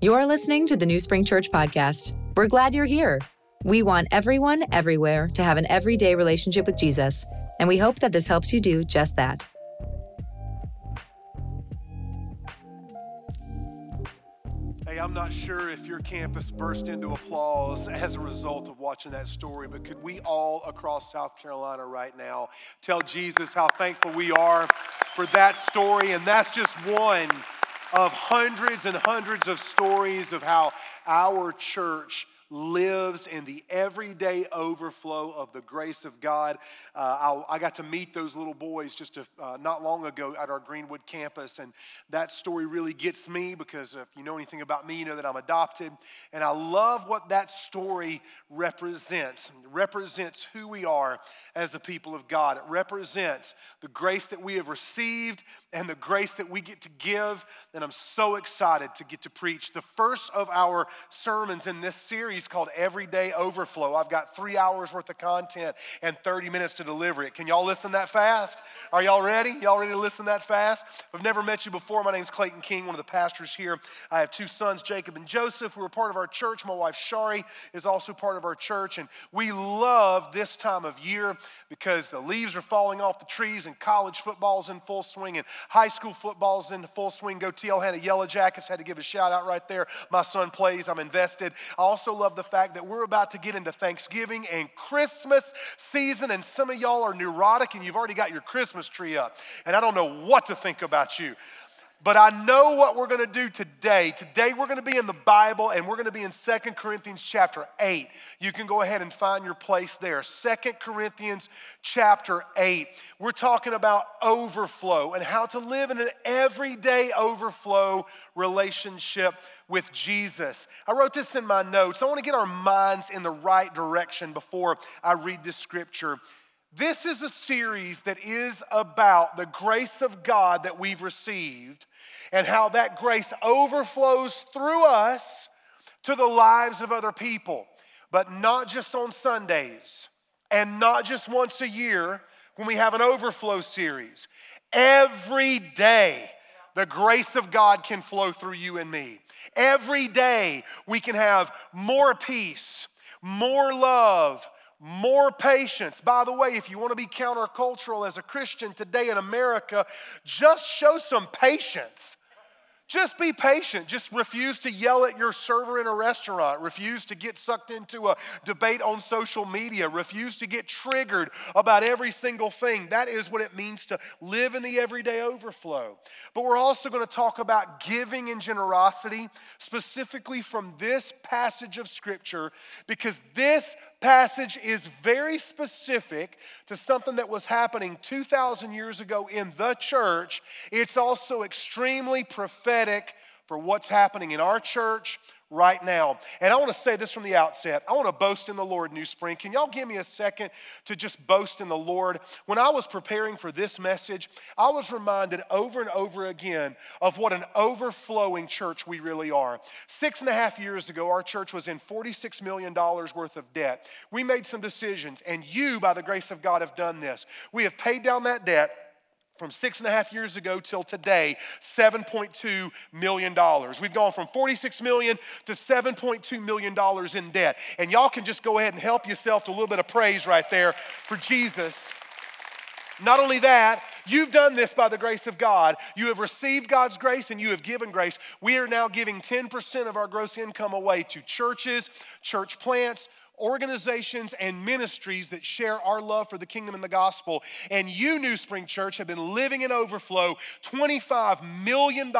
You're listening to the New Spring Church podcast. We're glad you're here. We want everyone, everywhere to have an everyday relationship with Jesus, and we hope that this helps you do just that. Hey, I'm not sure if your campus burst into applause as a result of watching that story, but could we all across South Carolina right now tell Jesus how thankful we are for that story? And that's just one of hundreds and hundreds of stories of how our church lives in the everyday overflow of the grace of God. Uh, I, got to meet those little boys just a, uh, not long ago at our Greenwood campus, and that story really gets me because if you know anything about me, you know that I'm adopted, and I love what that story represents. It represents who we are as a people of God. It represents the grace that we have received and the grace that we get to give. And I'm so excited to get to preach the first of our sermons in this series series called Everyday Overflow. I've got three hours worth of content and 30 minutes to deliver it. Can y'all listen that fast? Are y'all ready? Y'all ready to listen that fast? I've never met you before. My name's Clayton King, one of the pastors here. I have two sons, Jacob and Joseph, who are part of our church. My wife, Shari, is also part of our church. And we love this time of year because the leaves are falling off the trees and college football's in full swing and high school football's in full swing. Go TL Hanna Yellow Jackets, had to give a shout out right there. My son plays, I'm invested. I also love love the fact that we're about to get into Thanksgiving and Christmas season, and some of y'all are neurotic and you've already got your Christmas tree up. And I don't know what to think about you. But I know what we're going to do today. Today we're going to be in the Bible and we're going to be in Second Corinthians chapter 8. You can go ahead and find your place there. Second Corinthians chapter 8. We're talking about overflow and how to live in an everyday overflow relationship with Jesus. I wrote this in my notes. I want to get our minds in the right direction before I read this scripture. This is a series that is about the grace of God that we've received and how that grace overflows through us to the lives of other people, but not just on Sundays and not just once a year when we have an overflow series. Every day, the grace of God can flow through you and me. Every day, we can have more peace, more love, more patience. By the way, if you want to be countercultural as a Christian today in America, just show some patience. Just be patient. Just refuse to yell at your server in a restaurant. Refuse to get sucked into a debate on social media. Refuse to get triggered about every single thing. That is what it means to live in the everyday overflow. But we're also going to talk about giving and generosity, specifically from this passage of Scripture, because this passage is very specific to something that was happening 2,000 years ago in the church. It's also extremely prophetic for what's happening in our church right now. And I want to say this from the outset. I want to boast in the Lord, New Spring. Can y'all give me a second to just boast in the Lord? When I was preparing for this message, I was reminded over and over again of what an overflowing church we really are. Six and a half years ago, our church was in $46 million worth of debt. We made some decisions, and you, by the grace of God, have done this. We have paid down that debt from six and a half years ago till today, $7.2 million. We've gone from 46 million to $7.2 million in debt. And y'all can just go ahead and help yourself to a little bit of praise right there for Jesus. Not only that, you've done this by the grace of God. You have received God's grace and you have given grace. We are now giving 10% of our gross income away to churches, church plants, organizations and ministries that share our love for the kingdom and the gospel. And you, New Spring Church, have been living in overflow. $25 million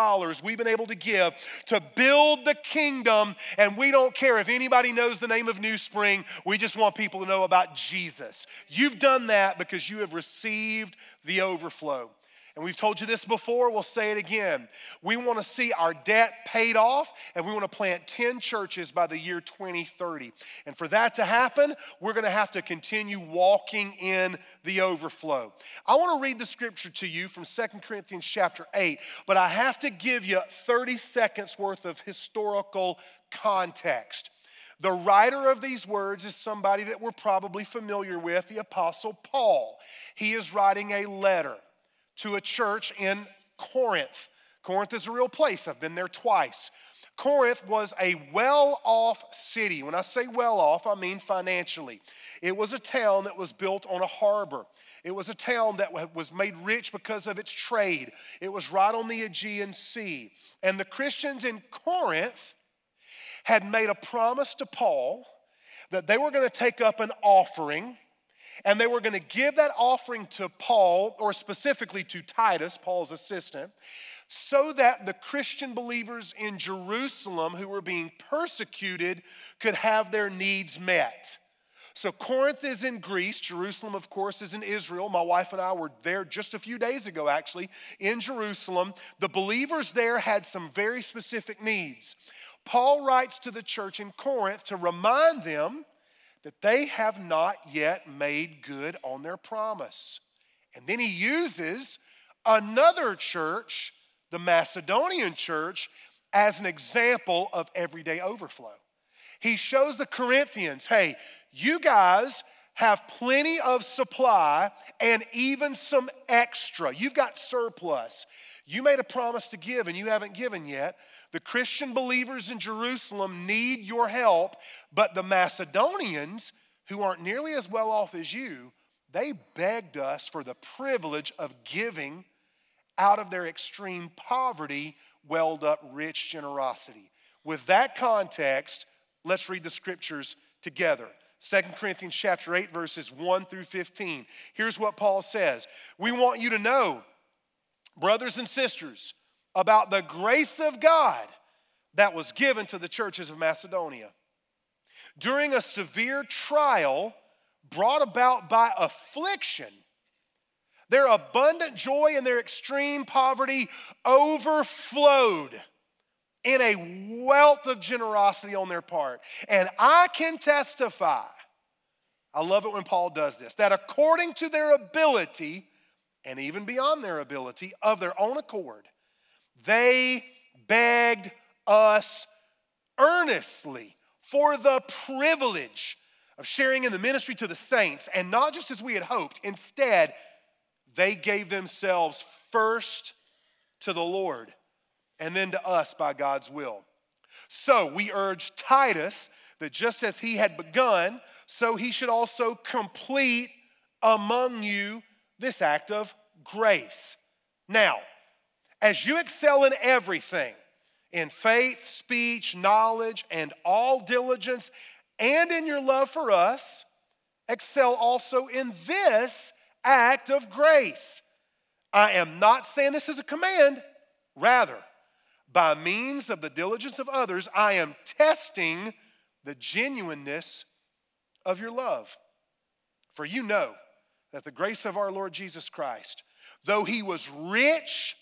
we've been able to give to build the kingdom. And we don't care if anybody knows the name of New Spring, we just want people to know about Jesus. You've done that because you have received the overflow. And we've told you this before, we'll say it again. We want to see our debt paid off, and we want to plant 10 churches by the year 2030. And for that to happen, we're going to have to continue walking in the overflow. I want to read the scripture to you from Second Corinthians chapter 8, but I have to give you 30 seconds worth of historical context. The writer of these words is somebody that we're probably familiar with, the Apostle Paul. He is writing a letter to a church in Corinth. Corinth is a real place. I've been there twice. Corinth was a well off city. When I say well off, I mean financially. It was a town that was built on a harbor. It was a town that was made rich because of its trade. It was right on the Aegean Sea. And the Christians in Corinth had made a promise to Paul that they were going to take up an offering and they were going to give that offering to Paul, or specifically to Titus, Paul's assistant, so that the Christian believers in Jerusalem who were being persecuted could have their needs met. So, Corinth is in Greece. Jerusalem, of course, is in Israel. My wife and I were there just a few days ago, actually, in Jerusalem. The believers there had some very specific needs. Paul writes to the church in Corinth to remind them that they have not yet made good on their promise. And then he uses another church, the Macedonian church, as an example of everyday overflow. He shows the Corinthians hey, you guys have plenty of supply and even some extra. You've got surplus. You made a promise to give and you haven't given yet. The Christian believers in Jerusalem need your help, but the Macedonians, who aren't nearly as well off as you, they begged us for the privilege of giving out of their extreme poverty, welled up rich generosity. With that context, let's read the scriptures together. 2 Corinthians chapter 8 verses 1 through 15. Here's what Paul says. We want you to know, brothers and sisters, about the grace of God that was given to the churches of Macedonia. During a severe trial brought about by affliction, their abundant joy and their extreme poverty overflowed in a wealth of generosity on their part. And I can testify, I love it when Paul does this, that according to their ability, and even beyond their ability, of their own accord, they begged us earnestly for the privilege of sharing in the ministry to the saints, and not just as we had hoped. Instead, they gave themselves first to the Lord and then to us by God's will. So we urge Titus that just as he had begun, so he should also complete among you this act of grace. Now, as you excel in everything, in faith, speech, knowledge, and all diligence, and in your love for us, excel also in this act of grace. I am not saying this as a command, rather, by means of the diligence of others, I am testing the genuineness of your love. For you know that the grace of our Lord Jesus Christ, though he was rich,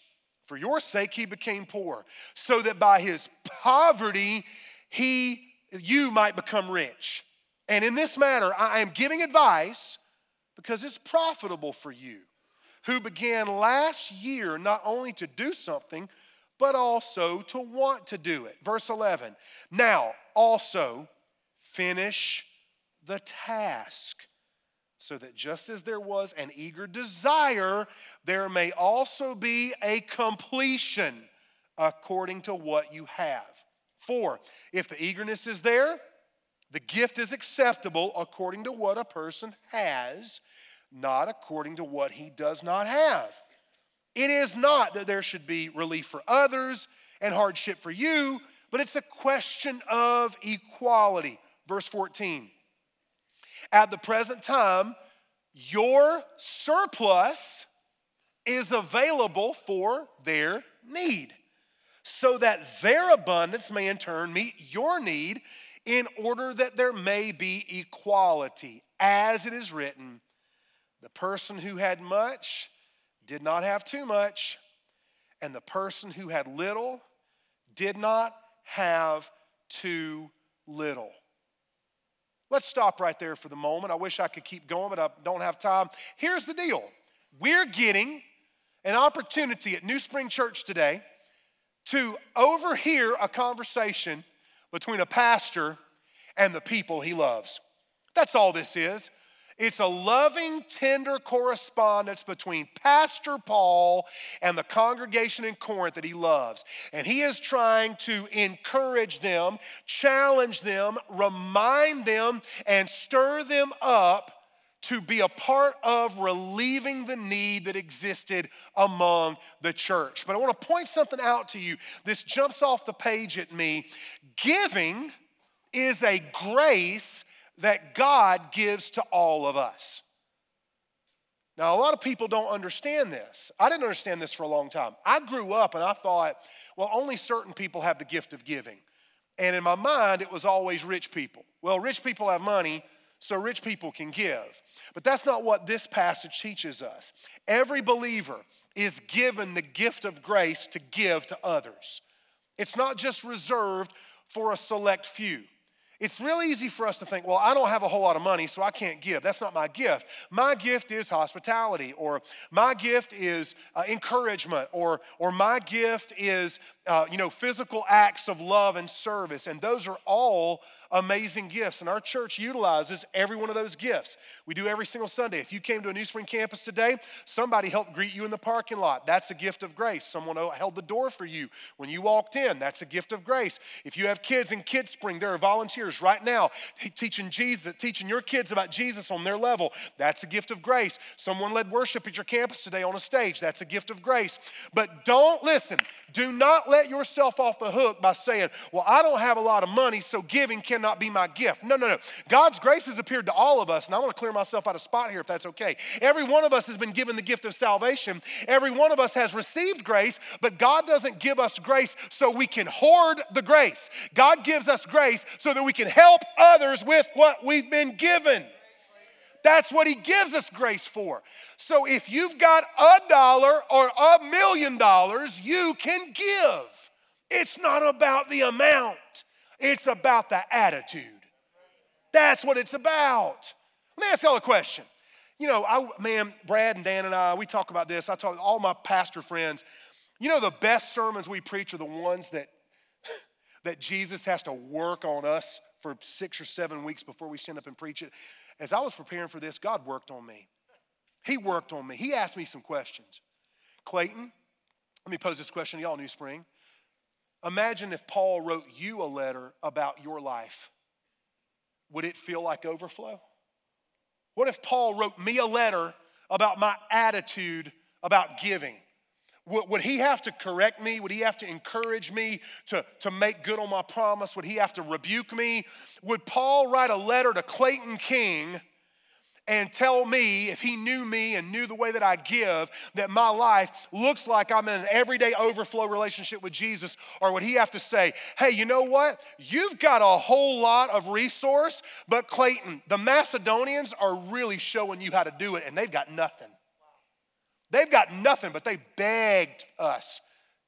for your sake he became poor, so that by his poverty he you might become rich. And in this manner, I am giving advice because it's profitable for you, who began last year not only to do something, but also to want to do it. Verse 11. Now, also finish the task, so that just as there was an eager desire, there may also be a completion according to what you have. For if the eagerness is there, the gift is acceptable according to what a person has, not according to what he does not have. It is not that there should be relief for others and hardship for you, but it's a question of equality. Verse 14. At the present time, your surplus is available for their need, so that their abundance may in turn meet your need, in order that there may be equality. As it is written, the person who had much did not have too much, and the person who had little did not have too little. Let's stop right there for the moment. I wish I could keep going, but I don't have time. Here's the deal we're getting an opportunity at New Spring Church today to overhear a conversation between a pastor and the people he loves. That's all this is. It's a loving, tender correspondence between Pastor Paul and the congregation in Corinth that he loves. And he is trying to encourage them, challenge them, remind them, and stir them up to be a part of relieving the need that existed among the church. But I want to point something out to you. This jumps off the page at me. Giving is a grace that God gives to all of us. Now, a lot of people don't understand this. I didn't understand this for a long time. I grew up and I thought, well, only certain people have the gift of giving. And in my mind, it was always rich people. Well, rich people have money, so rich people can give. But that's not what this passage teaches us. Every believer is given the gift of grace to give to others, it's not just reserved for a select few. It's really easy for us to think, well, I don't have a whole lot of money, so I can't give. That's not my gift. My gift is hospitality, or my gift is uh, encouragement, or, or my gift is, uh, you know, physical acts of love and service. And those are all amazing gifts. And our church utilizes every one of those gifts. We do every single Sunday. If you came to a New Spring campus today, somebody helped greet you in the parking lot. That's a gift of grace. Someone held the door for you when you walked in. That's a gift of grace. If you have kids in Kids Spring, there are volunteers right now teaching Jesus, teaching your kids about Jesus on their level. That's a gift of grace. Someone led worship at your campus today on a stage. That's a gift of grace. But don't listen. Do not let yourself off the hook by saying, Well, I don't have a lot of money, so giving cannot be my gift. No, no, no. God's grace has appeared to all of us, and I want to clear myself out of spot here if that's okay. Every one of us has been given the gift of salvation. Every one of us has received grace, but God doesn't give us grace so we can hoard the grace. God gives us grace so that we can help others with what we've been given. That's what he gives us grace for. So if you've got a dollar or a million dollars, you can give. It's not about the amount, it's about the attitude. That's what it's about. Let me ask y'all a question. You know, I, man, Brad and Dan and I, we talk about this. I talk to all my pastor friends. You know, the best sermons we preach are the ones that, that Jesus has to work on us for six or seven weeks before we stand up and preach it as I was preparing for this, God worked on me. He worked on me. He asked me some questions. Clayton, let me pose this question to y'all, New Spring. Imagine if Paul wrote you a letter about your life. Would it feel like overflow? What if Paul wrote me a letter about my attitude about giving? Would, he have to correct me? Would he have to encourage me to, to make good on my promise? Would he have to rebuke me? Would Paul write a letter to Clayton King and tell me, if he knew me and knew the way that I give, that my life looks like I'm in an everyday overflow relationship with Jesus? Or would he have to say, hey, you know what? You've got a whole lot of resource, but Clayton, the Macedonians are really showing you how to do it, and they've got nothing. They've got nothing, but they begged us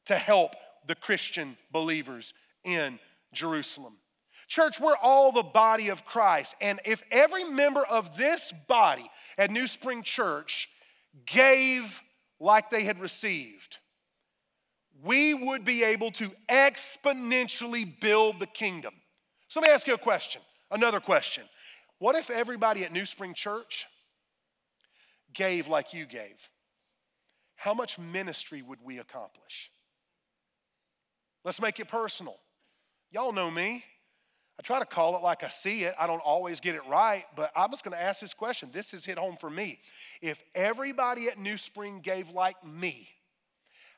to help the Christian believers in Jerusalem. Church, we're all the body of Christ. And if every member of this body at New Spring Church gave like they had received, we would be able to exponentially build the kingdom. So let me ask you a question, another question. What if everybody at New Spring Church gave like you gave? How much ministry would we accomplish? Let's make it personal. Y'all know me. I try to call it like I see it. I don't always get it right, but I'm just going to ask this question. This has hit home for me. If everybody at New Spring gave like me,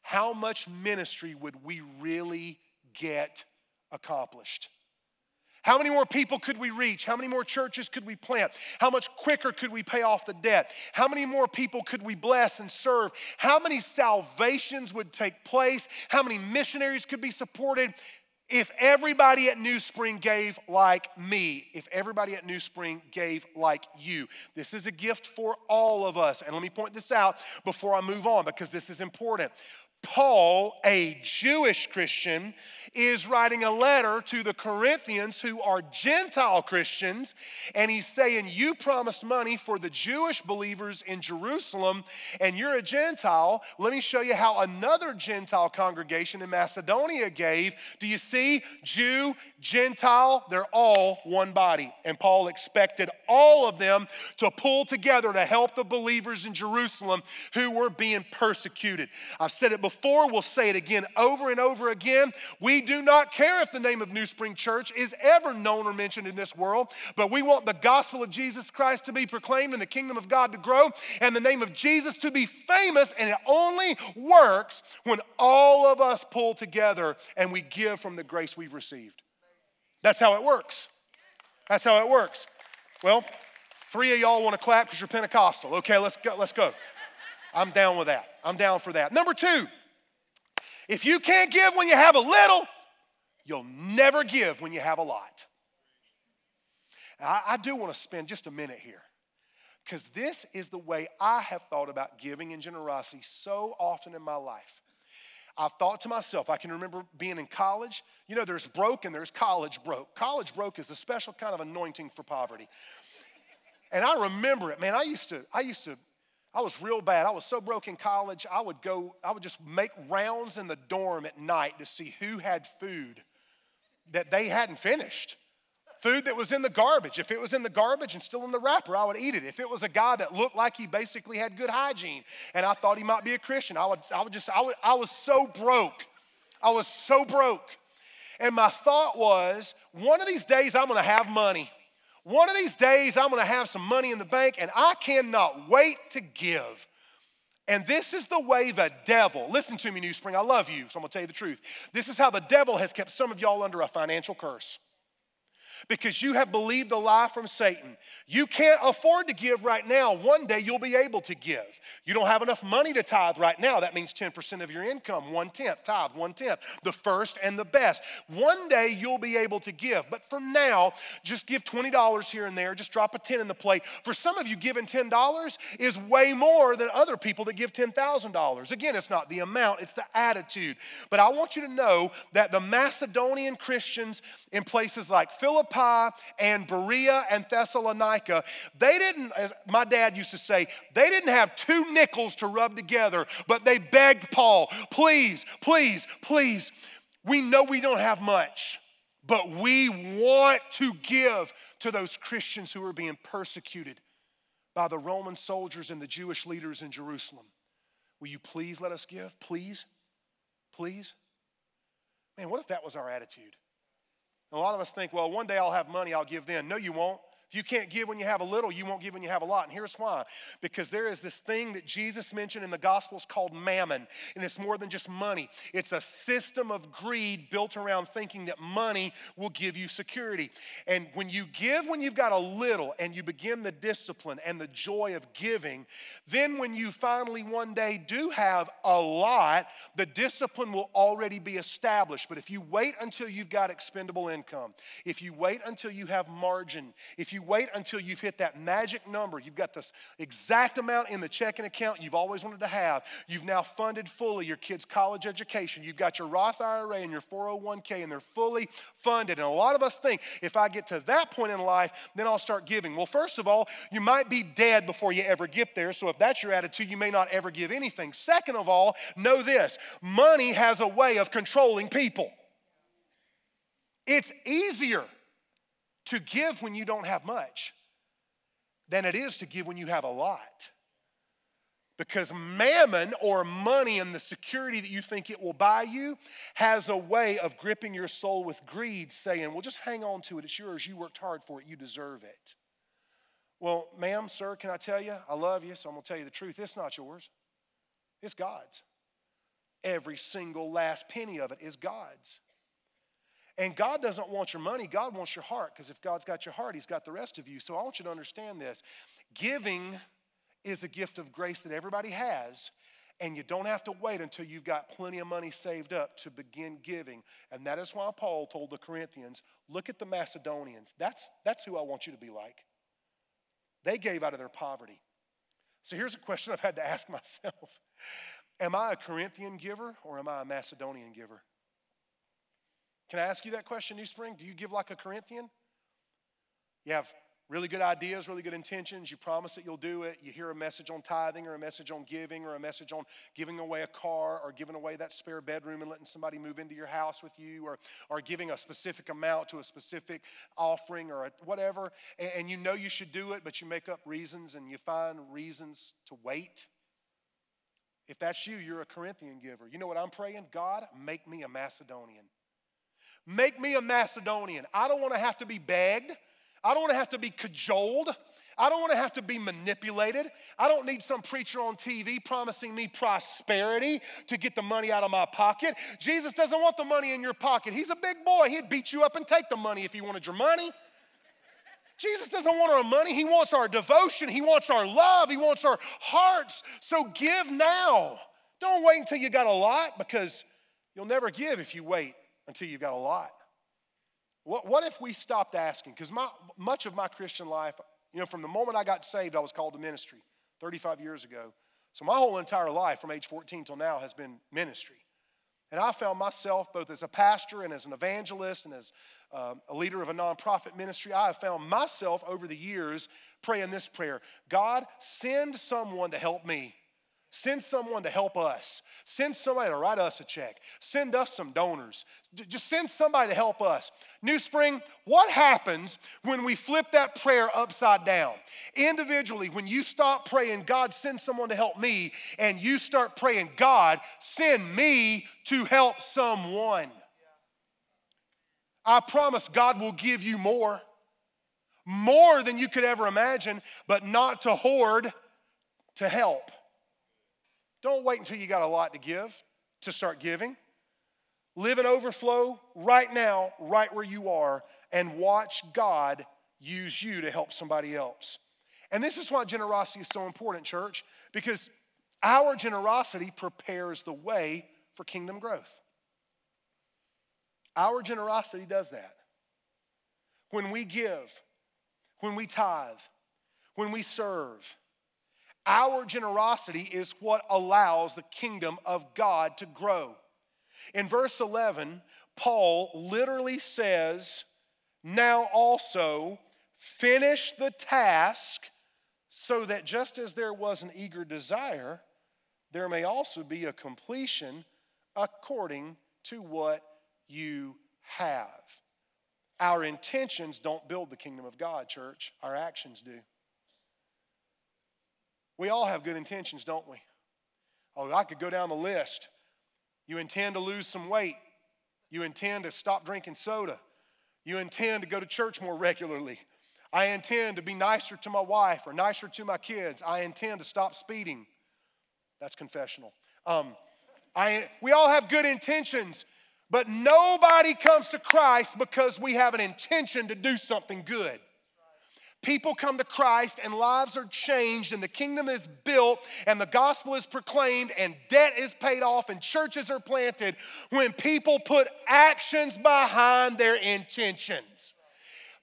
how much ministry would we really get accomplished? How many more people could we reach? How many more churches could we plant? How much quicker could we pay off the debt? How many more people could we bless and serve? How many salvations would take place? How many missionaries could be supported? If everybody at New Spring gave like me, if everybody at New Spring gave like you, this is a gift for all of us. And let me point this out before I move on because this is important. Paul, a Jewish Christian, is writing a letter to the Corinthians who are Gentile Christians, and he's saying, You promised money for the Jewish believers in Jerusalem, and you're a Gentile. Let me show you how another Gentile congregation in Macedonia gave. Do you see Jew, Gentile, they're all one body. And Paul expected all of them to pull together to help the believers in Jerusalem who were being persecuted. I've said it before, we'll say it again over and over again. We do not care if the name of New Spring Church is ever known or mentioned in this world, but we want the gospel of Jesus Christ to be proclaimed and the kingdom of God to grow and the name of Jesus to be famous. And it only works when all of us pull together and we give from the grace we've received. That's how it works. That's how it works. Well, three of y'all want to clap because you're Pentecostal. Okay, let's go. Let's go. I'm down with that. I'm down for that. Number two, if you can't give when you have a little, you'll never give when you have a lot. I, I do want to spend just a minute here because this is the way I have thought about giving and generosity so often in my life. I've thought to myself, I can remember being in college. You know, there's broke and there's college broke. College broke is a special kind of anointing for poverty. And I remember it, man. I used to, I used to, I was real bad. I was so broke in college, I would go, I would just make rounds in the dorm at night to see who had food that they hadn't finished food that was in the garbage. If it was in the garbage and still in the wrapper, I would eat it. If it was a guy that looked like he basically had good hygiene and I thought he might be a Christian, I would, I would just, I, would, I was so broke. I was so broke. And my thought was, one of these days I'm gonna have money. One of these days I'm gonna have some money in the bank and I cannot wait to give. And this is the way the devil, listen to me, New Spring, I love you, so I'm gonna tell you the truth. This is how the devil has kept some of y'all under a financial curse because you have believed a lie from Satan. You can't afford to give right now. One day you'll be able to give. You don't have enough money to tithe right now. That means 10% of your income, one tenth, tithe, one tenth, the first and the best. One day you'll be able to give. But for now, just give $20 here and there. Just drop a 10 in the plate. For some of you, giving $10 is way more than other people that give $10,000. Again, it's not the amount, it's the attitude. But I want you to know that the Macedonian Christians in places like Philippi and Berea and Thessalonica, they didn't, as my dad used to say, they didn't have two nickels to rub together, but they begged Paul, please, please, please. We know we don't have much, but we want to give to those Christians who are being persecuted by the Roman soldiers and the Jewish leaders in Jerusalem. Will you please let us give? Please? Please? Man, what if that was our attitude? A lot of us think, well, one day I'll have money, I'll give then. No, you won't. If you can't give when you have a little, you won't give when you have a lot. And here's why because there is this thing that Jesus mentioned in the Gospels called mammon, and it's more than just money. It's a system of greed built around thinking that money will give you security. And when you give when you've got a little and you begin the discipline and the joy of giving, then when you finally one day do have a lot, the discipline will already be established. But if you wait until you've got expendable income, if you wait until you have margin, if you you wait until you've hit that magic number, you've got this exact amount in the checking account you've always wanted to have, you've now funded fully your kid's college education, you've got your Roth IRA and your 401k, and they're fully funded. And a lot of us think if I get to that point in life, then I'll start giving. Well, first of all, you might be dead before you ever get there. So if that's your attitude, you may not ever give anything. Second of all, know this money has a way of controlling people. It's easier to give when you don't have much than it is to give when you have a lot. Because mammon or money and the security that you think it will buy you has a way of gripping your soul with greed, saying, Well, just hang on to it. It's yours. You worked hard for it. You deserve it. Well, ma'am, sir, can I tell you? I love you, so I'm going to tell you the truth. It's not yours, it's God's. Every single last penny of it is God's. And God doesn't want your money, God wants your heart, because if God's got your heart, He's got the rest of you. So I want you to understand this giving is a gift of grace that everybody has. And you don't have to wait until you've got plenty of money saved up to begin giving. And that is why Paul told the Corinthians look at the Macedonians. That's, that's who I want you to be like. They gave out of their poverty. So here's a question I've had to ask myself Am I a Corinthian giver or am I a Macedonian giver? Can I ask you that question, New Spring? Do you give like a Corinthian? You have really good ideas, really good intentions. You promise that you'll do it. You hear a message on tithing or a message on giving or a message on giving away a car or giving away that spare bedroom and letting somebody move into your house with you or, or giving a specific amount to a specific offering or a, whatever. And, and you know you should do it, but you make up reasons and you find reasons to wait. If that's you, you're a Corinthian giver. You know what I'm praying? God, make me a Macedonian. Make me a Macedonian. I don't want to have to be begged. I don't want to have to be cajoled. I don't want to have to be manipulated. I don't need some preacher on TV promising me prosperity to get the money out of my pocket. Jesus doesn't want the money in your pocket. He's a big boy. He'd beat you up and take the money if he wanted your money. Jesus doesn't want our money. He wants our devotion. He wants our love. He wants our hearts. So give now. Don't wait until you got a lot because you'll never give if you wait until you've got a lot. What, what if we stopped asking? Because much of my Christian life, you know, from the moment I got saved, I was called to ministry 35 years ago. So my whole entire life from age 14 till now has been ministry. And I found myself both as a pastor and as an evangelist and as uh, a leader of a nonprofit ministry. I have found myself over the years praying this prayer God, send someone to help me. Send someone to help us. Send somebody to write us a check. Send us some donors. Just send somebody to help us. New Spring, what happens when we flip that prayer upside down? Individually, when you stop praying, God, send someone to help me, and you start praying, God, send me to help someone. I promise God will give you more, more than you could ever imagine, but not to hoard, to help. Don't wait until you got a lot to give to start giving. Live in overflow right now, right where you are, and watch God use you to help somebody else. And this is why generosity is so important, church, because our generosity prepares the way for kingdom growth. Our generosity does that. When we give, when we tithe, when we serve, our generosity is what allows the kingdom of God to grow. In verse 11, Paul literally says, Now also finish the task so that just as there was an eager desire, there may also be a completion according to what you have. Our intentions don't build the kingdom of God, church. Our actions do. We all have good intentions, don't we? Oh, I could go down the list. You intend to lose some weight. You intend to stop drinking soda. You intend to go to church more regularly. I intend to be nicer to my wife or nicer to my kids. I intend to stop speeding. That's confessional. Um, I, we all have good intentions, but nobody comes to Christ because we have an intention to do something good. People come to Christ and lives are changed, and the kingdom is built, and the gospel is proclaimed, and debt is paid off, and churches are planted when people put actions behind their intentions.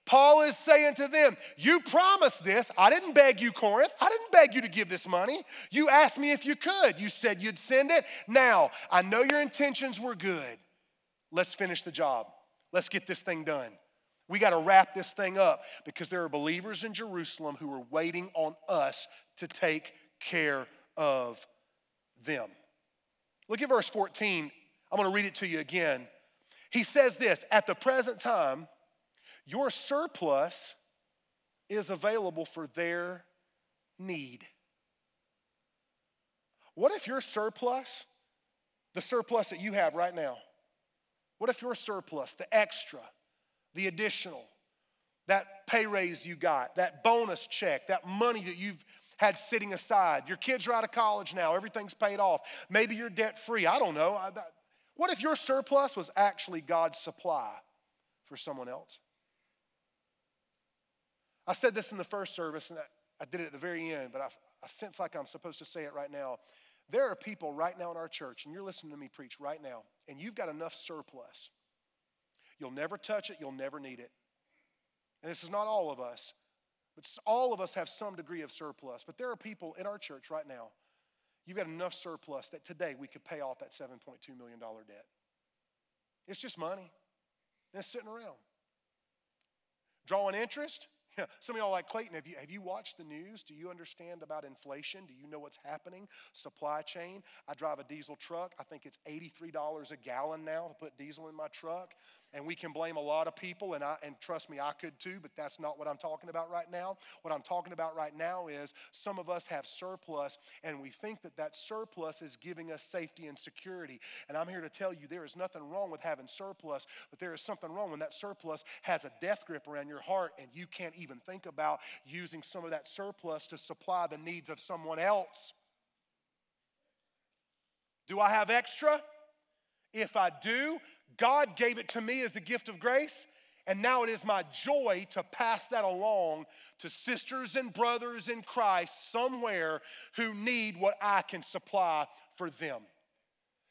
Paul is saying to them, You promised this. I didn't beg you, Corinth. I didn't beg you to give this money. You asked me if you could. You said you'd send it. Now, I know your intentions were good. Let's finish the job. Let's get this thing done. We got to wrap this thing up because there are believers in Jerusalem who are waiting on us to take care of them. Look at verse 14. I'm going to read it to you again. He says this At the present time, your surplus is available for their need. What if your surplus, the surplus that you have right now, what if your surplus, the extra, the additional, that pay raise you got, that bonus check, that money that you've had sitting aside. Your kids are out of college now, everything's paid off. Maybe you're debt free. I don't know. What if your surplus was actually God's supply for someone else? I said this in the first service, and I, did it at the very end, but I, I sense like I'm supposed to say it right now. There are people right now in our church, and you're listening to me preach right now, and you've got enough surplus You'll never touch it, you'll never need it. And this is not all of us, but all of us have some degree of surplus. But there are people in our church right now, you've got enough surplus that today we could pay off that $7.2 million debt. It's just money, and it's sitting around. Drawing interest, some of y'all like Clayton, have you, have you watched the news? Do you understand about inflation? Do you know what's happening? Supply chain. I drive a diesel truck. I think it's $83 a gallon now to put diesel in my truck. And we can blame a lot of people, and, I, and trust me, I could too, but that's not what I'm talking about right now. What I'm talking about right now is some of us have surplus, and we think that that surplus is giving us safety and security. And I'm here to tell you there is nothing wrong with having surplus, but there is something wrong when that surplus has a death grip around your heart, and you can't even think about using some of that surplus to supply the needs of someone else. Do I have extra? If I do, God gave it to me as a gift of grace, and now it is my joy to pass that along to sisters and brothers in Christ somewhere who need what I can supply for them.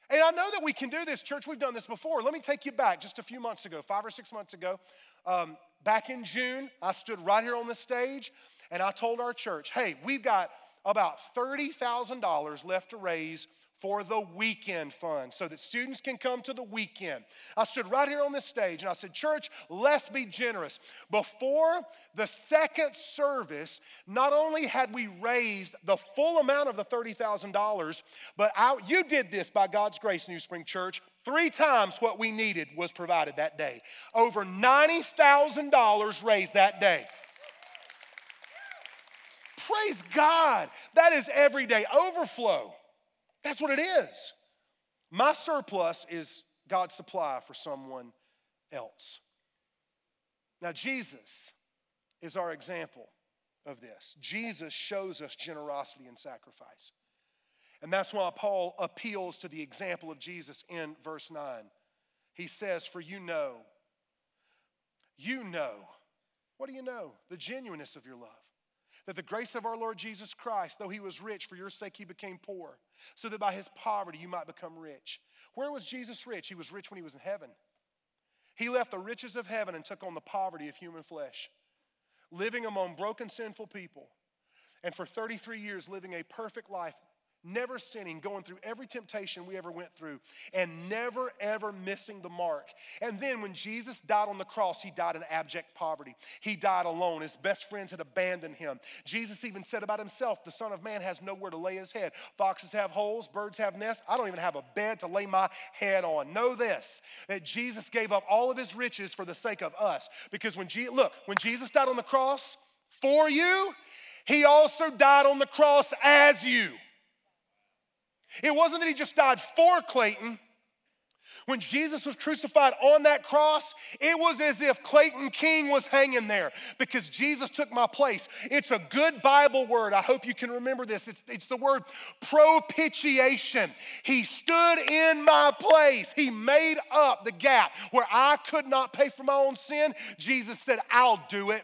And I know that we can do this, church. We've done this before. Let me take you back just a few months ago, five or six months ago. Um, back in June, I stood right here on the stage and I told our church, hey, we've got about $30,000 left to raise for the weekend fund so that students can come to the weekend. I stood right here on this stage and I said, Church, let's be generous. Before the second service, not only had we raised the full amount of the $30,000, but I, you did this by God's grace, New Spring Church. Three times what we needed was provided that day. Over $90,000 raised that day. Praise God. That is everyday overflow. That's what it is. My surplus is God's supply for someone else. Now, Jesus is our example of this. Jesus shows us generosity and sacrifice. And that's why Paul appeals to the example of Jesus in verse 9. He says, For you know, you know, what do you know? The genuineness of your love that the grace of our Lord Jesus Christ, though he was rich, for your sake he became poor, so that by his poverty you might become rich. Where was Jesus rich? He was rich when he was in heaven. He left the riches of heaven and took on the poverty of human flesh, living among broken, sinful people. And for 33 years, living a perfect life, never sinning, going through every temptation we ever went through, and never ever missing the mark. And then when Jesus died on the cross, he died in abject poverty. He died alone. His best friends had abandoned him. Jesus even said about himself, The Son of Man has nowhere to lay his head. Foxes have holes, birds have nests. I don't even have a bed to lay my head on. Know this that Jesus gave up all of his riches for the sake of us. Because when, Je- look, when Jesus died on the cross for you, he also died on the cross as you. It wasn't that he just died for Clayton. When Jesus was crucified on that cross, it was as if Clayton King was hanging there because Jesus took my place. It's a good Bible word. I hope you can remember this. It's, it's the word propitiation. He stood in my place, He made up the gap where I could not pay for my own sin. Jesus said, I'll do it.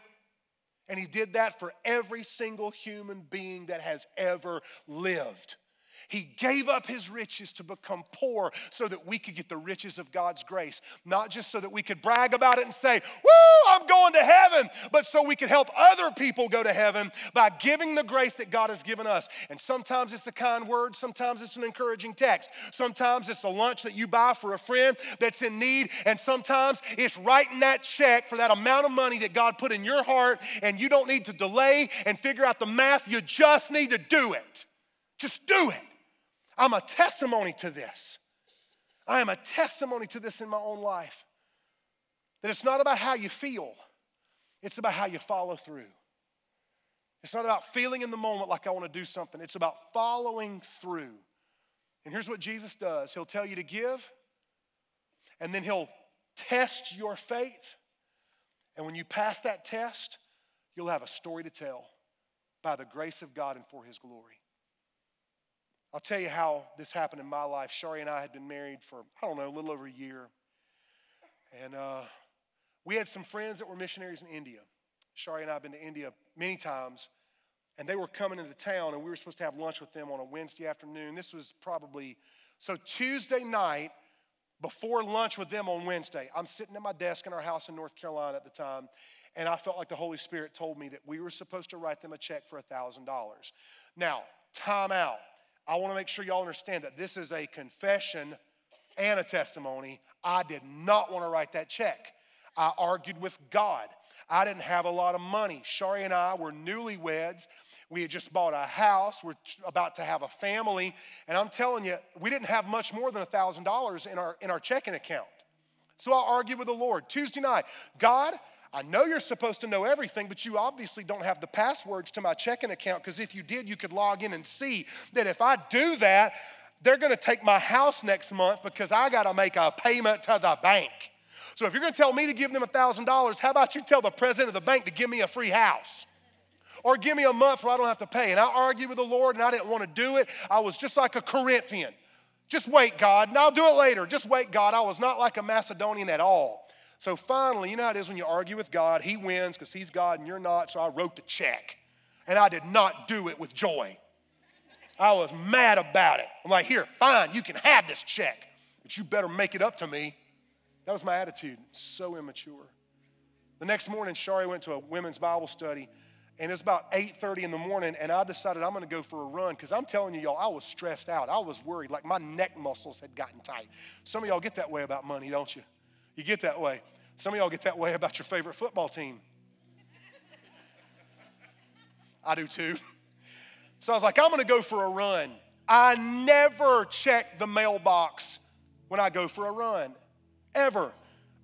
And He did that for every single human being that has ever lived. He gave up his riches to become poor so that we could get the riches of God's grace. Not just so that we could brag about it and say, Woo, I'm going to heaven, but so we could help other people go to heaven by giving the grace that God has given us. And sometimes it's a kind word, sometimes it's an encouraging text, sometimes it's a lunch that you buy for a friend that's in need, and sometimes it's writing that check for that amount of money that God put in your heart, and you don't need to delay and figure out the math, you just need to do it. Just do it. I'm a testimony to this. I am a testimony to this in my own life. That it's not about how you feel, it's about how you follow through. It's not about feeling in the moment like I want to do something, it's about following through. And here's what Jesus does He'll tell you to give, and then He'll test your faith. And when you pass that test, you'll have a story to tell by the grace of God and for His glory. I'll tell you how this happened in my life. Shari and I had been married for, I don't know, a little over a year. And uh, we had some friends that were missionaries in India. Shari and I have been to India many times. And they were coming into town, and we were supposed to have lunch with them on a Wednesday afternoon. This was probably, so Tuesday night, before lunch with them on Wednesday, I'm sitting at my desk in our house in North Carolina at the time, and I felt like the Holy Spirit told me that we were supposed to write them a check for $1,000. Now, time out. I want to make sure y'all understand that this is a confession and a testimony. I did not want to write that check. I argued with God. I didn't have a lot of money. Shari and I were newlyweds. We had just bought a house. We're about to have a family. And I'm telling you, we didn't have much more than $1,000 in our, in our checking account. So I argued with the Lord. Tuesday night, God, I know you're supposed to know everything, but you obviously don't have the passwords to my checking account because if you did, you could log in and see that if I do that, they're going to take my house next month because I got to make a payment to the bank. So if you're going to tell me to give them $1,000, how about you tell the president of the bank to give me a free house? Or give me a month where I don't have to pay. And I argued with the Lord and I didn't want to do it. I was just like a Corinthian. Just wait, God, and I'll do it later. Just wait, God. I was not like a Macedonian at all. So finally, you know how it is when you argue with God, He wins because He's God and you're not. So I wrote the check. And I did not do it with joy. I was mad about it. I'm like, here, fine, you can have this check, but you better make it up to me. That was my attitude. So immature. The next morning, Sharie went to a women's Bible study, and it's about 8:30 in the morning, and I decided I'm gonna go for a run because I'm telling you, y'all, I was stressed out. I was worried, like my neck muscles had gotten tight. Some of y'all get that way about money, don't you? You get that way. Some of y'all get that way about your favorite football team. I do too. So I was like, I'm gonna go for a run. I never check the mailbox when I go for a run, ever.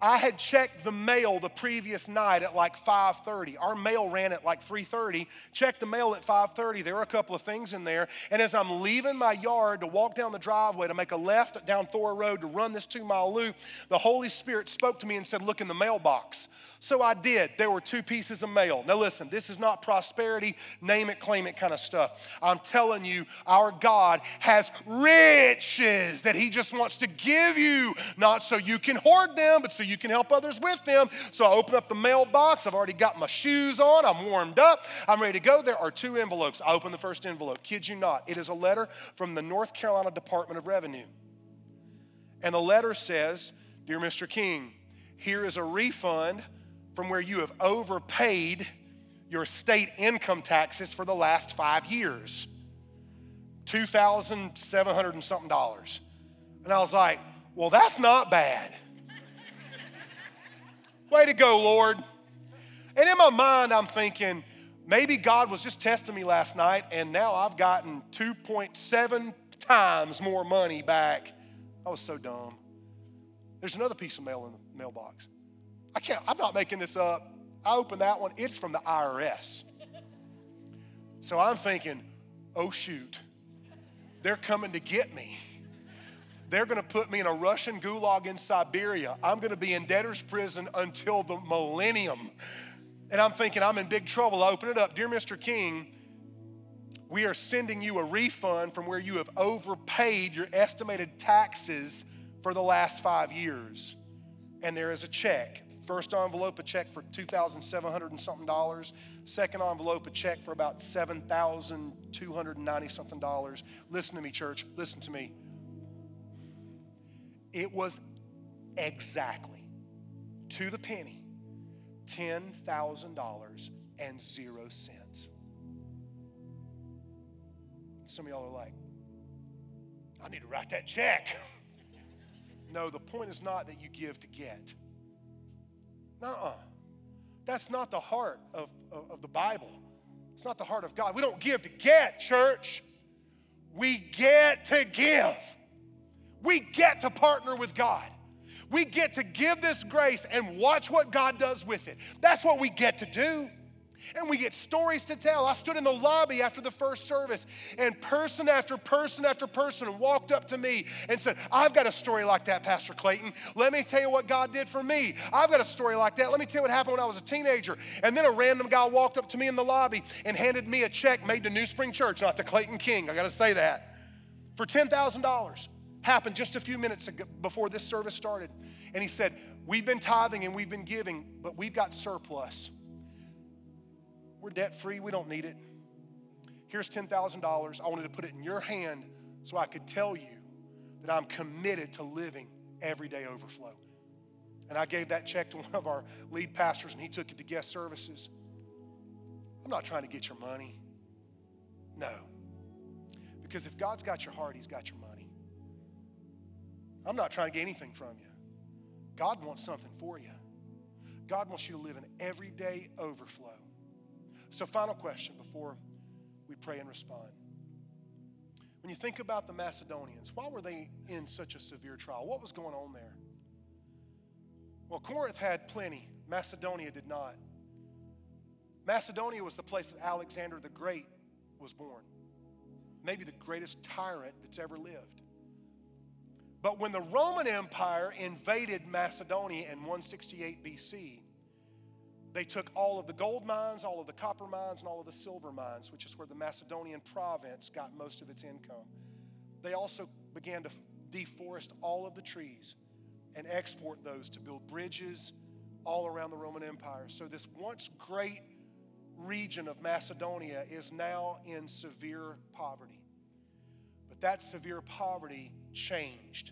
I had checked the mail the previous night at like 5:30. Our mail ran at like 3:30. Checked the mail at 5:30. There were a couple of things in there. And as I'm leaving my yard to walk down the driveway to make a left down Thor Road to run this two-mile loop, the Holy Spirit spoke to me and said, "Look in the mailbox." So I did. There were two pieces of mail. Now listen, this is not prosperity, name it, claim it kind of stuff. I'm telling you, our God has riches that He just wants to give you, not so you can hoard them, but so you can help others with them. So I open up the mailbox. I've already got my shoes on. I'm warmed up. I'm ready to go. There are two envelopes. I open the first envelope. Kid you not, it is a letter from the North Carolina Department of Revenue. And the letter says, Dear Mr. King, here is a refund from where you have overpaid your state income taxes for the last five years 2,700 and something dollars. And I was like, well, that's not bad. Way to go, Lord. And in my mind, I'm thinking, maybe God was just testing me last night, and now I've gotten 2.7 times more money back. I was so dumb. There's another piece of mail in the mailbox. I can't, I'm not making this up. I open that one, it's from the IRS. So I'm thinking, oh shoot, they're coming to get me. They're gonna put me in a Russian gulag in Siberia. I'm gonna be in debtor's prison until the millennium. And I'm thinking, I'm in big trouble. I open it up. Dear Mr. King, we are sending you a refund from where you have overpaid your estimated taxes for the last five years. And there is a check. First envelope, a check for 2,700 and something dollars. Second envelope, a check for about 7,290 something dollars. Listen to me, church. Listen to me. It was exactly to the penny $10,000 and zero cents. Some of y'all are like, I need to write that check. no, the point is not that you give to get. Nuh-uh. That's not the heart of, of, of the Bible. It's not the heart of God. We don't give to get, church. We get to give. We get to partner with God. We get to give this grace and watch what God does with it. That's what we get to do and we get stories to tell. I stood in the lobby after the first service, and person after person after person walked up to me and said, I've got a story like that, Pastor Clayton. Let me tell you what God did for me. I've got a story like that. Let me tell you what happened when I was a teenager. And then a random guy walked up to me in the lobby and handed me a check made to New Spring Church, not to Clayton King. I got to say that. For $10,000. Happened just a few minutes ago before this service started. And he said, We've been tithing and we've been giving, but we've got surplus. We're debt free, we don't need it. Here's $10,000. I wanted to put it in your hand so I could tell you that I'm committed to living everyday overflow. And I gave that check to one of our lead pastors, and he took it to guest services. I'm not trying to get your money. No. Because if God's got your heart, He's got your money. I'm not trying to get anything from you. God wants something for you. God wants you to live in everyday overflow. So, final question before we pray and respond. When you think about the Macedonians, why were they in such a severe trial? What was going on there? Well, Corinth had plenty, Macedonia did not. Macedonia was the place that Alexander the Great was born, maybe the greatest tyrant that's ever lived. But when the Roman Empire invaded Macedonia in 168 BC, they took all of the gold mines, all of the copper mines, and all of the silver mines, which is where the Macedonian province got most of its income. They also began to deforest all of the trees and export those to build bridges all around the Roman Empire. So, this once great region of Macedonia is now in severe poverty. But that severe poverty changed.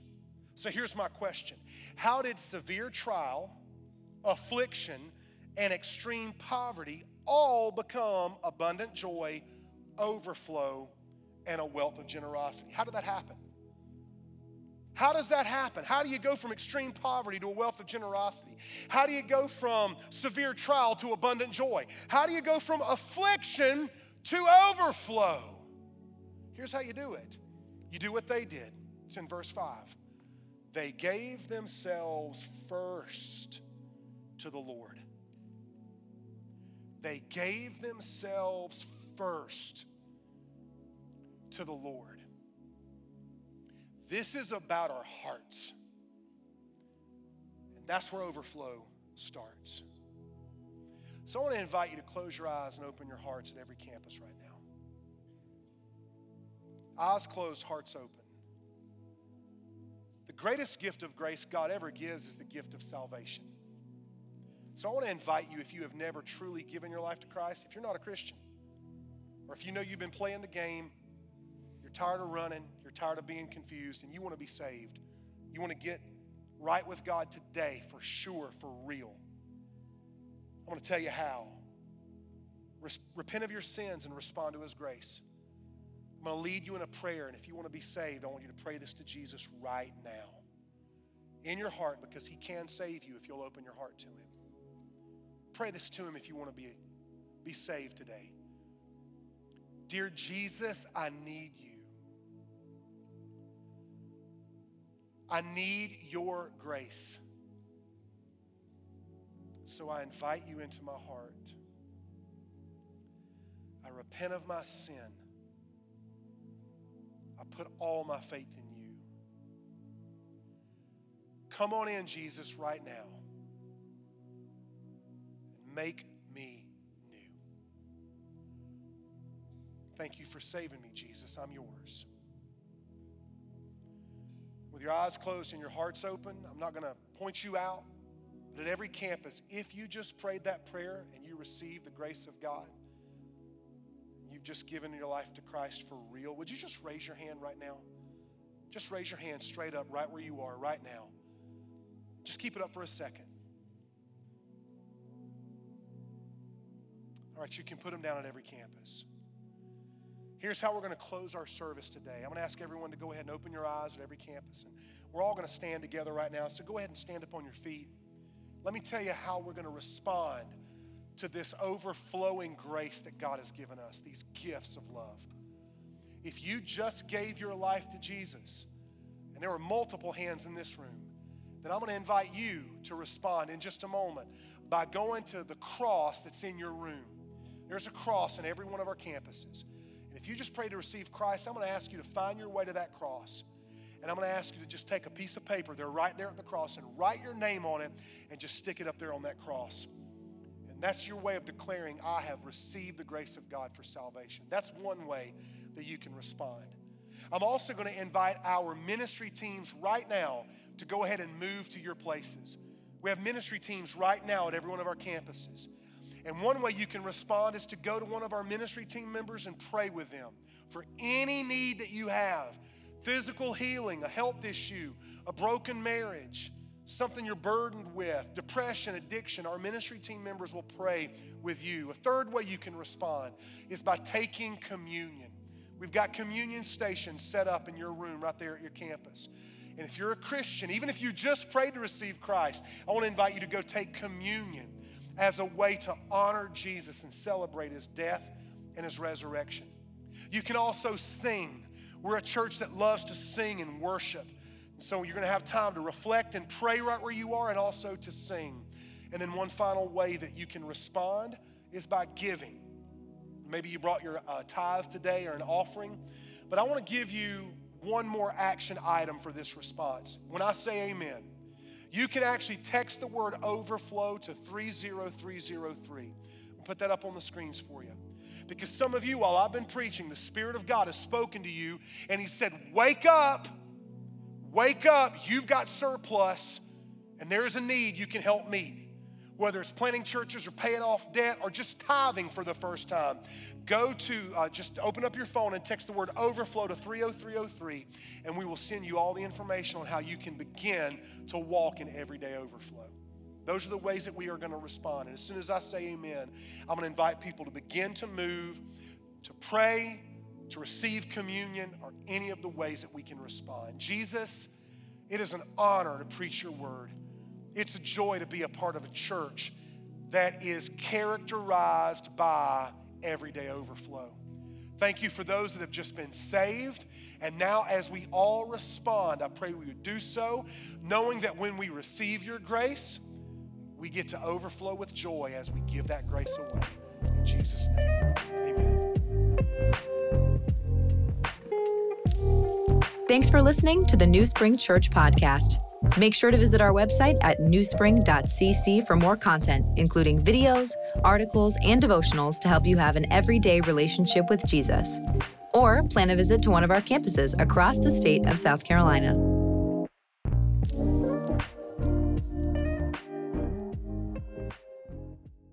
So, here's my question How did severe trial, affliction, and extreme poverty all become abundant joy, overflow, and a wealth of generosity? How did that happen? How does that happen? How do you go from extreme poverty to a wealth of generosity? How do you go from severe trial to abundant joy? How do you go from affliction to overflow? Here's how you do it you do what they did. It's in verse 5. They gave themselves first to the Lord. They gave themselves first to the Lord. This is about our hearts. And that's where overflow starts. So I want to invite you to close your eyes and open your hearts at every campus right now. Eyes closed, hearts open. The greatest gift of grace God ever gives is the gift of salvation. So I want to invite you, if you have never truly given your life to Christ, if you're not a Christian, or if you know you've been playing the game, you're tired of running, you're tired of being confused, and you want to be saved, you want to get right with God today for sure, for real. I want to tell you how. Repent of your sins and respond to His grace. I'm going to lead you in a prayer, and if you want to be saved, I want you to pray this to Jesus right now in your heart because He can save you if you'll open your heart to Him. Pray this to him if you want to be, be saved today. Dear Jesus, I need you. I need your grace. So I invite you into my heart. I repent of my sin. Put all my faith in you. Come on in, Jesus, right now make me new. Thank you for saving me, Jesus. I'm yours. With your eyes closed and your hearts open, I'm not going to point you out, but at every campus, if you just prayed that prayer and you received the grace of God, just given your life to Christ for real, would you just raise your hand right now? Just raise your hand straight up right where you are right now. Just keep it up for a second. All right, you can put them down at every campus. Here's how we're going to close our service today. I'm going to ask everyone to go ahead and open your eyes at every campus. And we're all going to stand together right now. So go ahead and stand up on your feet. Let me tell you how we're going to respond to this overflowing grace that God has given us, these gifts of love. If you just gave your life to Jesus, and there were multiple hands in this room, then I'm going to invite you to respond in just a moment by going to the cross that's in your room. There's a cross in every one of our campuses. And if you just pray to receive Christ, I'm going to ask you to find your way to that cross. And I'm going to ask you to just take a piece of paper, they're right there at the cross, and write your name on it and just stick it up there on that cross. And that's your way of declaring, I have received the grace of God for salvation. That's one way that you can respond. I'm also going to invite our ministry teams right now to go ahead and move to your places. We have ministry teams right now at every one of our campuses. And one way you can respond is to go to one of our ministry team members and pray with them for any need that you have physical healing, a health issue, a broken marriage, something you're burdened with, depression, addiction. Our ministry team members will pray with you. A third way you can respond is by taking communion. We've got communion stations set up in your room right there at your campus. And if you're a Christian, even if you just prayed to receive Christ, I want to invite you to go take communion as a way to honor Jesus and celebrate his death and his resurrection. You can also sing. We're a church that loves to sing and worship. So you're going to have time to reflect and pray right where you are and also to sing. And then one final way that you can respond is by giving. Maybe you brought your uh, tithe today or an offering, but I want to give you one more action item for this response. When I say amen, you can actually text the word overflow to 30303. We'll put that up on the screens for you. Because some of you, while I've been preaching, the Spirit of God has spoken to you and He said, Wake up, wake up, you've got surplus, and there's a need you can help meet. Whether it's planting churches or paying off debt or just tithing for the first time, go to uh, just open up your phone and text the word overflow to 30303, and we will send you all the information on how you can begin to walk in everyday overflow. Those are the ways that we are going to respond. And as soon as I say amen, I'm going to invite people to begin to move, to pray, to receive communion, or any of the ways that we can respond. Jesus, it is an honor to preach your word. It's a joy to be a part of a church that is characterized by everyday overflow. Thank you for those that have just been saved. And now, as we all respond, I pray we would do so, knowing that when we receive your grace, we get to overflow with joy as we give that grace away. In Jesus' name, amen. Thanks for listening to the New Spring Church podcast. Make sure to visit our website at newspring.cc for more content, including videos, articles, and devotionals to help you have an everyday relationship with Jesus. Or plan a visit to one of our campuses across the state of South Carolina.